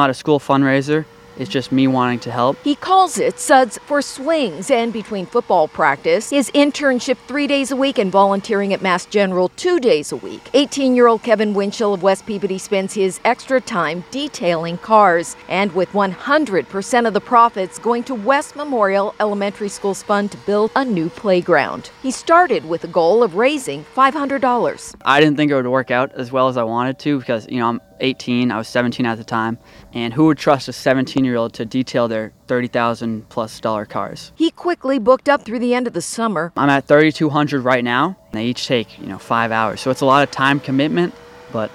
Not a school fundraiser. It's just me wanting to help. He calls it Suds for Swings, and between football practice, his internship three days a week, and volunteering at Mass General two days a week. 18 year old Kevin Winchell of West Peabody spends his extra time detailing cars, and with 100% of the profits going to West Memorial Elementary School's fund to build a new playground. He started with a goal of raising $500. I didn't think it would work out as well as I wanted to because, you know, I'm 18, I was 17 at the time, and who would trust a 17 year old to detail their 30,000 plus dollar cars? He quickly booked up through the end of the summer. I'm at 3,200 right now. They each take, you know, five hours. So it's a lot of time commitment, but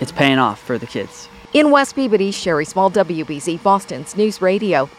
it's paying off for the kids. In West Peabody, Sherry Small, WBZ Boston's News Radio.